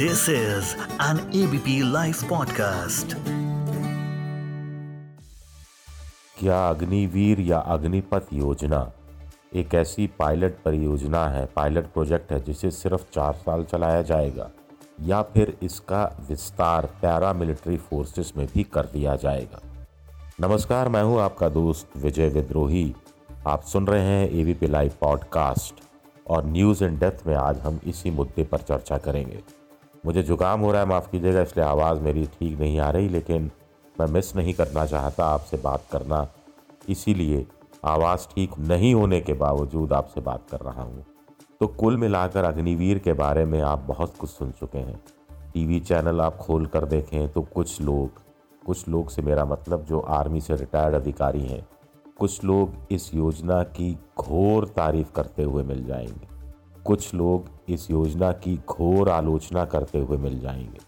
This is an ABP Life podcast. क्या अग्निवीर या अग्निपथ योजना एक ऐसी पायलट परियोजना है, पायलट प्रोजेक्ट है जिसे सिर्फ़ चार साल चलाया जाएगा या फिर इसका विस्तार पैरा मिलिट्री फोर्सेस में भी कर दिया जाएगा? नमस्कार, मैं हूँ आपका दोस्त विजय विद्रोही। आप सुन रहे हैं एबीपी लाइव पॉडकास्ट और न्यूज़ इन डेप्थ में आज हम इसी मुद्दे पर चर्चा करेंगे। मुझे जुकाम हो रहा है, माफ़ कीजिएगा, इसलिए आवाज़ मेरी ठीक नहीं आ रही, लेकिन मैं मिस नहीं करना चाहता आपसे बात करना। इसीलिए आवाज़ ठीक नहीं होने के बावजूद आपसे बात कर रहा हूँ। तो कुल मिलाकर अग्निवीर के बारे में आप बहुत कुछ सुन चुके हैं। टीवी चैनल आप खोल कर देखें तो कुछ लोग कुछ लोग से मेरा मतलब जो आर्मी से रिटायर्ड अधिकारी हैं, कुछ लोग इस योजना की घोर तारीफ़ करते हुए मिल जाएँगे। कुछ लोग इस योजना की घोर आलोचना करते हुए मिल जाएँगे।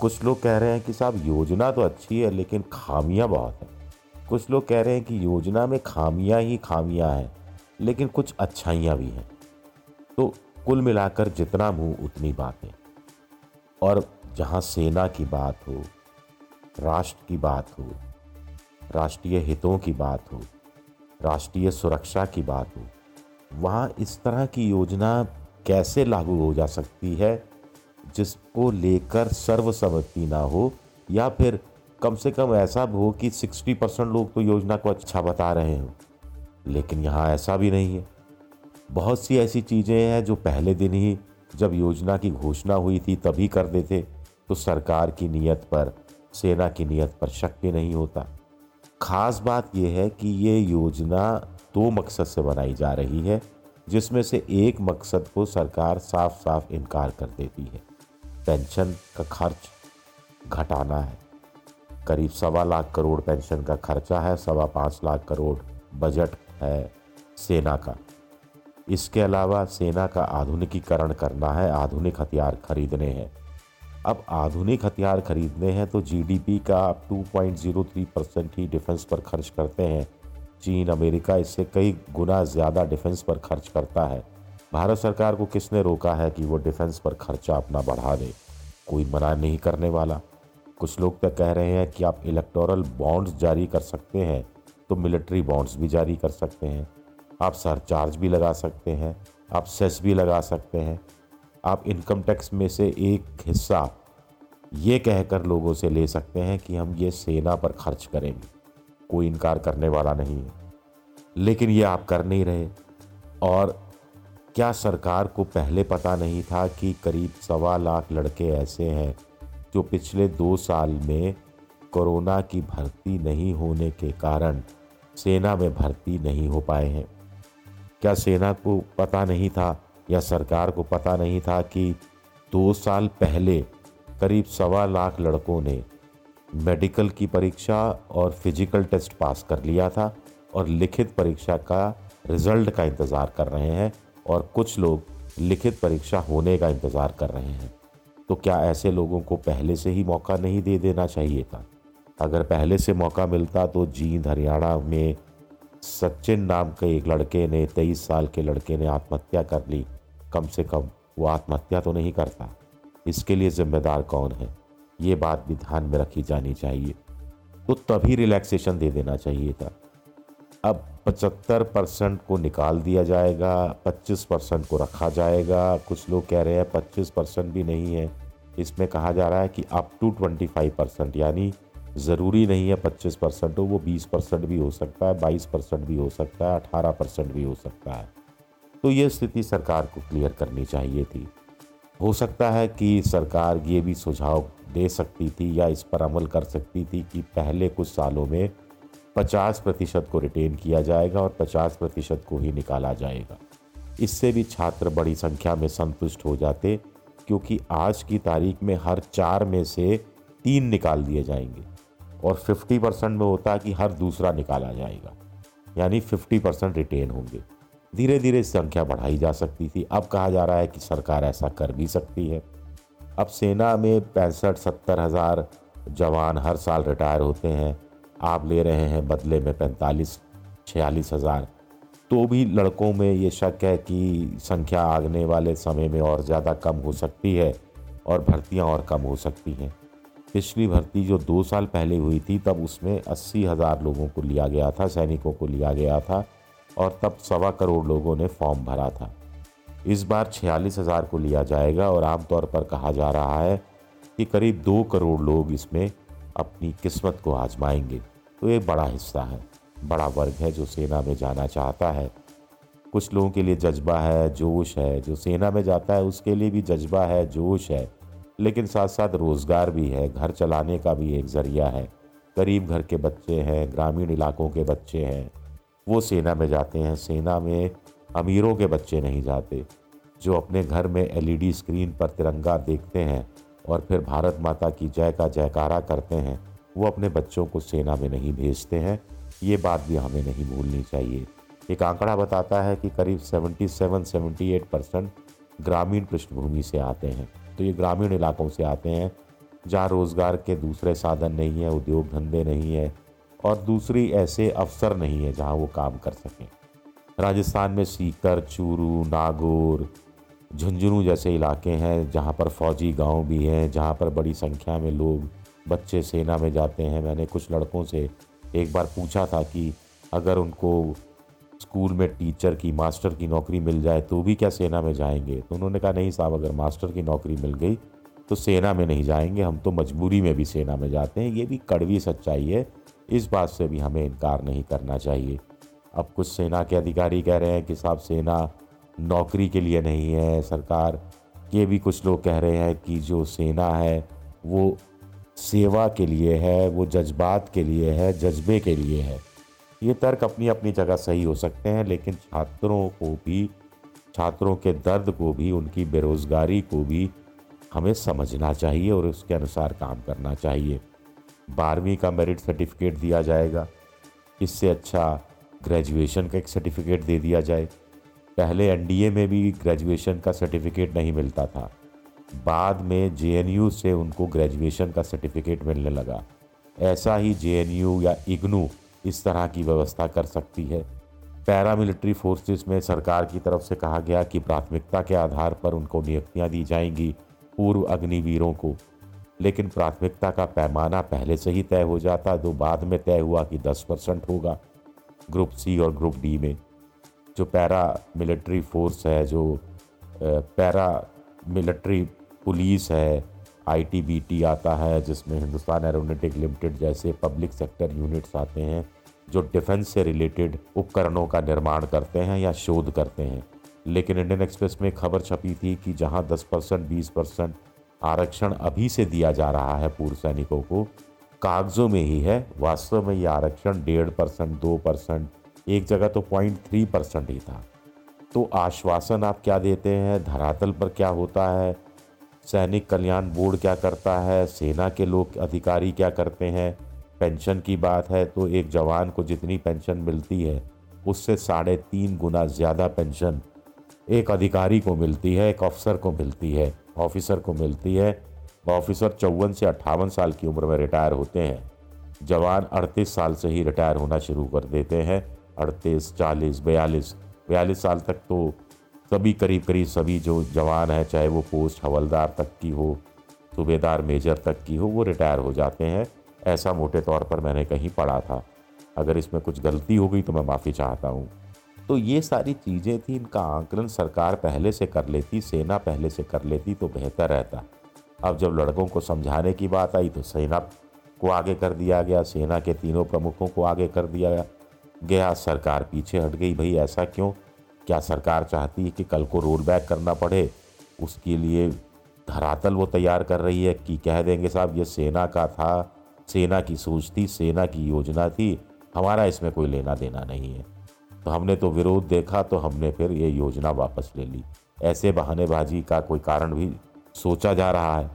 कुछ लोग कह रहे हैं कि साहब, योजना तो अच्छी है, लेकिन खामियाँ बहुत हैं। कुछ लोग कह रहे हैं कि योजना में खामियाँ ही खामियाँ हैं, लेकिन कुछ अच्छाइयाँ भी हैं। तो कुल मिलाकर जितना मुँह, उतनी बातें। और जहाँ सेना की बात हो, राष्ट्र की बात हो, राष्ट्रीय हितों की बात हो, राष्ट्रीय सुरक्षा की बात हो वहाँ इस तरह की योजना कैसे लागू हो जा सकती है, जिसको लेकर सर्वसम्मति ना हो, या फिर कम से कम ऐसा हो कि 60 परसेंट लोग तो योजना को अच्छा बता रहे हो। लेकिन यहाँ ऐसा भी नहीं है। बहुत सी ऐसी चीज़ें हैं जो पहले दिन ही जब योजना की घोषणा हुई थी तभी कर देते तो सरकार की नीयत पर, सेना की नीयत पर शक भी नहीं होता। खास बात यह है कि ये योजना दो मकसद से बनाई जा रही है, जिसमें से एक मकसद को सरकार साफ़ साफ़ इनकार कर देती है। पेंशन का खर्च घटाना है। करीब सवा लाख करोड़ पेंशन का खर्चा है, सवा पाँच लाख करोड़ बजट है सेना का। इसके अलावा सेना का आधुनिकीकरण करना है, आधुनिक हथियार खरीदने हैं। अब आधुनिक हथियार खरीदने हैं तो जीडीपी का 2.03 परसेंट ही डिफेंस पर खर्च करते हैं। चीन, अमेरिका इससे कई गुना ज़्यादा डिफेंस पर खर्च करता है। भारत सरकार को किसने रोका है कि वो डिफेंस पर खर्चा अपना बढ़ा दे? कोई मना नहीं करने वाला। कुछ लोग तो कह रहे हैं कि आप इलेक्टोरल बॉन्ड्स जारी कर सकते हैं तो मिलिट्री बॉन्ड्स भी जारी कर सकते हैं। आप सरचार्ज भी लगा सकते हैं, आप सेस भी लगा सकते हैं। आप इनकम टैक्स में से एक हिस्सा ये कहकर लोगों से ले सकते हैं कि हम ये सेना पर खर्च करेंगे। कोई इनकार करने वाला नहीं है। लेकिन ये आप कर नहीं रहे। और क्या सरकार को पहले पता नहीं था कि करीब सवा लाख लड़के ऐसे हैं जो पिछले दो साल में कोरोना की भर्ती नहीं होने के कारण सेना में भर्ती नहीं हो पाए हैं? क्या सेना को पता नहीं था या सरकार को पता नहीं था कि दो साल पहले करीब सवा लाख लड़कों ने मेडिकल की परीक्षा और फ़िज़िकल टेस्ट पास कर लिया था और लिखित परीक्षा का रिज़ल्ट का इंतज़ार कर रहे हैं और कुछ लोग लिखित परीक्षा होने का इंतज़ार कर रहे हैं। तो क्या ऐसे लोगों को पहले से ही मौका नहीं दे देना चाहिए था? अगर पहले से मौका मिलता तो जींद हरियाणा में सचिन नाम के एक लड़के ने, तेईस साल के लड़के ने आत्महत्या कर ली। कम से कम वो आत्महत्या तो नहीं करता। इसके लिए जिम्मेदार कौन है? ये बात भी ध्यान में रखी जानी चाहिए। तो तभी रिलैक्सेशन दे देना चाहिए था। अब पचहत्तर परसेंट को निकाल दिया जाएगा, पच्चीस परसेंट को रखा जाएगा। कुछ लोग कह रहे हैं पच्चीस परसेंट भी नहीं है। इसमें कहा जा रहा है कि up to twenty five percent, यानी ज़रूरी नहीं है पच्चीस परसेंट हो, वो बीस परसेंट भी हो सकता है, बाईस परसेंट भी हो सकता है, अठारह परसेंट भी हो सकता है। तो ये स्थिति सरकार को क्लियर करनी चाहिए थी। हो सकता है कि सरकार ये भी सुझाव दे सकती थी या इस पर अमल कर सकती थी कि पहले कुछ सालों में 50 प्रतिशत को रिटेन किया जाएगा और 50 प्रतिशत को ही निकाला जाएगा। इससे भी छात्र बड़ी संख्या में संतुष्ट हो जाते, क्योंकि आज की तारीख में हर चार में से तीन निकाल दिए जाएँगे और 50 परसेंट में होता है कि हर दूसरा निकाला जाएगा, यानी 50 परसेंट रिटेन होंगे। धीरे धीरे संख्या बढ़ाई जा सकती थी। अब कहा जा रहा है कि सरकार ऐसा कर भी सकती है। अब सेना में पैंसठ, सत्तर हज़ार जवान हर साल रिटायर होते हैं। आप ले रहे हैं बदले में पैंतालीस, छियालीस हज़ार। तो भी लड़कों में ये शक है कि संख्या आगने वाले समय में और ज़्यादा कम हो सकती है और भर्तियाँ और कम हो सकती हैं। पिछली भर्ती जो दो साल पहले हुई थी, तब उसमें अस्सी हज़ार लोगों को लिया गया था, सैनिकों को लिया गया था। और तब सवा करोड़ लोगों ने फॉर्म भरा था। इस बार छियालीस हज़ार को लिया जाएगा और आमतौर पर कहा जा रहा है कि करीब दो करोड़ लोग इसमें अपनी किस्मत को आजमाएँगे। तो ये बड़ा हिस्सा है, बड़ा वर्ग है जो सेना में जाना चाहता है। कुछ लोगों के लिए जज्बा है, जोश है, जो सेना में जाता है उसके लिए भी जज्बा है, जोश है। लेकिन साथ साथ रोज़गार भी है, घर चलाने का भी एक ज़रिया है। गरीब घर के बच्चे हैं, ग्रामीण इलाकों के बच्चे हैं। वो सेना में जाते हैं। सेना में अमीरों के बच्चे नहीं जाते, जो अपने घर में एलईडी स्क्रीन पर तिरंगा देखते हैं और फिर भारत माता की जय का जयकारा करते हैं, वो अपने बच्चों को सेना में नहीं भेजते हैं। ये बात भी हमें नहीं भूलनी चाहिए। एक आंकड़ा बताता है कि करीब 77-78 परसेंट ग्रामीण पृष्ठभूमि से आते हैं। तो ये ग्रामीण इलाकों से आते हैं, जहाँ रोज़गार के दूसरे साधन नहीं है, उद्योग धंधे नहीं है और दूसरी ऐसे अवसर नहीं है जहाँ वो काम कर सकें। राजस्थान में सीकर, चूरू, नागौर, झुंझुनू जैसे इलाके हैं, जहाँ पर फौजी गाँव भी हैं, जहाँ पर बड़ी संख्या में लोग बच्चे सेना में जाते हैं। मैंने कुछ लड़कों से एक बार पूछा था कि अगर उनको स्कूल में टीचर की, मास्टर की नौकरी मिल जाए तो भी क्या सेना में जाएँगे? तो उन्होंने कहा, नहीं साहब, अगर मास्टर की नौकरी मिल गई तो सेना में नहीं जाएँगे, हम तो मजबूरी में भी सेना में जाते हैं। ये भी कड़वी सच्चाई है इस बात से भी हमें इनकार नहीं करना चाहिए। अब कुछ सेना के अधिकारी कह रहे हैं कि साहब, सेना नौकरी के लिए नहीं है, सरकार के भी कुछ लोग कह रहे हैं कि जो सेना है, वो सेवा के लिए है, वो जज्बात के लिए है, जज्बे के लिए है। ये तर्क अपनी अपनी जगह सही हो सकते हैं, लेकिन छात्रों को भी, छात्रों के दर्द को भी, उनकी बेरोज़गारी को भी हमें समझना चाहिए और उसके अनुसार काम करना चाहिए। बारहवीं का मेरिट सर्टिफिकेट दिया जाएगा। इससे अच्छा ग्रेजुएशन का एक सर्टिफिकेट दे दिया जाए। पहले एनडीए में भी ग्रेजुएशन का सर्टिफिकेट नहीं मिलता था। बाद में जेएनयू से उनको ग्रेजुएशन का सर्टिफिकेट मिलने लगा। ऐसा ही जेएनयू या इग्नू इस तरह की व्यवस्था कर सकती है। पैरामिलिट्री फोर्सेस में सरकार की तरफ़ से कहा गया कि प्राथमिकता के आधार पर उनको नियुक्तियाँ दी जाएँगी पूर्व अग्निवीरों को। लेकिन प्राथमिकता का पैमाना पहले से ही तय हो जाता तो बाद में तय हुआ कि 10 परसेंट होगा ग्रुप सी और ग्रुप डी में। जो पैरा मिलिट्री फोर्स है, जो पैरा मिलिट्री पुलिस है आईटीबीटी आता है, जिसमें हिंदुस्तान एरोनेटिक लिमिटेड जैसे पब्लिक सेक्टर यूनिट्स आते हैं, जो डिफेंस से रिलेटेड उपकरणों का निर्माण करते हैं या शोध करते हैं। लेकिन इंडियन एक्सप्रेस में खबर छपी थी कि जहाँ 10 परसेंट, बीस परसेंट आरक्षण अभी से दिया जा रहा है पूर्व सैनिकों को। कागजों में ही है, वास्तव में ये आरक्षण डेढ़ परसेंट, दो परसेंट, एक जगह तो पॉइंट थ्री परसेंट ही था। तो आश्वासन आप क्या देते हैं? धरातल पर क्या होता है? सैनिक कल्याण बोर्ड क्या करता है? सेना के लोग अधिकारी क्या करते हैं? पेंशन की बात है तो एक जवान को जितनी पेंशन मिलती है, उससे साढ़े तीन गुना ज़्यादा पेंशन एक अधिकारी को मिलती है, एक अफसर को मिलती है। ऑफिसर को मिलती है। ऑफिसर चौवन से अट्ठावन साल की उम्र में रिटायर होते हैं। जवान अड़तीस साल से ही रिटायर होना शुरू कर देते हैं। अड़तीस, चालीस, बयालीस बयालीस साल तक तो सभी करीब करीब सभी जो जवान हैं, चाहे वो पोस्ट हवलदार तक की हो, सूबेदार मेजर तक की हो, वो रिटायर हो जाते हैं। ऐसा मोटे तौर पर मैंने कहीं पढ़ा था। अगर इसमें कुछ गलती हो गई तो मैं माफ़ी चाहता हूँ। तो ये सारी चीज़ें थी, इनका आंकलन सरकार पहले से कर लेती, सेना पहले से कर लेती तो बेहतर रहता। अब जब लड़कों को समझाने की बात आई तो सेना को आगे कर दिया गया, सेना के तीनों प्रमुखों को आगे कर दिया गया। सरकार पीछे हट गई, भाई ऐसा क्यों? क्या सरकार चाहती है कि कल को रोल बैक करना पड़े? उसके लिए धरातल वो तैयार कर रही है, कि कह देंगे साहब, ये सेना का था, सेना की सोच थी, सेना की योजना थी, हमारा इसमें कोई लेना देना नहीं है। तो हमने तो विरोध देखा तो हमने फिर ये योजना वापस ले ली। ऐसे बहानेबाजी का कोई कारण भी सोचा जा रहा है?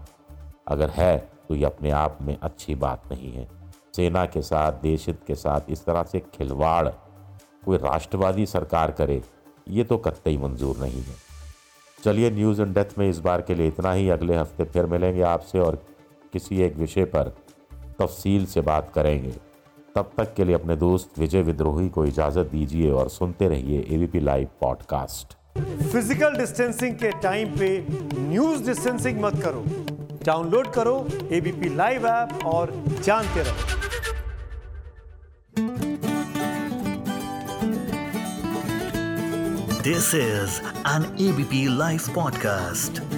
अगर है तो ये अपने आप में अच्छी बात नहीं है। सेना के साथ देश के साथ इस तरह से खिलवाड़ कोई राष्ट्रवादी सरकार करे, ये तो कतई मंजूर नहीं है। चलिए न्यूज़ एंड डेथ में इस बार के लिए इतना ही। अगले हफ़्ते फिर मिलेंगे आपसे और किसी एक विषय पर तफसील से बात करेंगे। तब तक के लिए अपने दोस्त विजय विद्रोही को इजाज़त दीजिए और सुनते रहिए ABP live podcast physical distancing के टाइम पे न्यूज़ डिस्टेंसिंग मत करो। डाउनलोड करो एबीपी लाइव ऐप और जानते रहो। This is an ABP live podcast.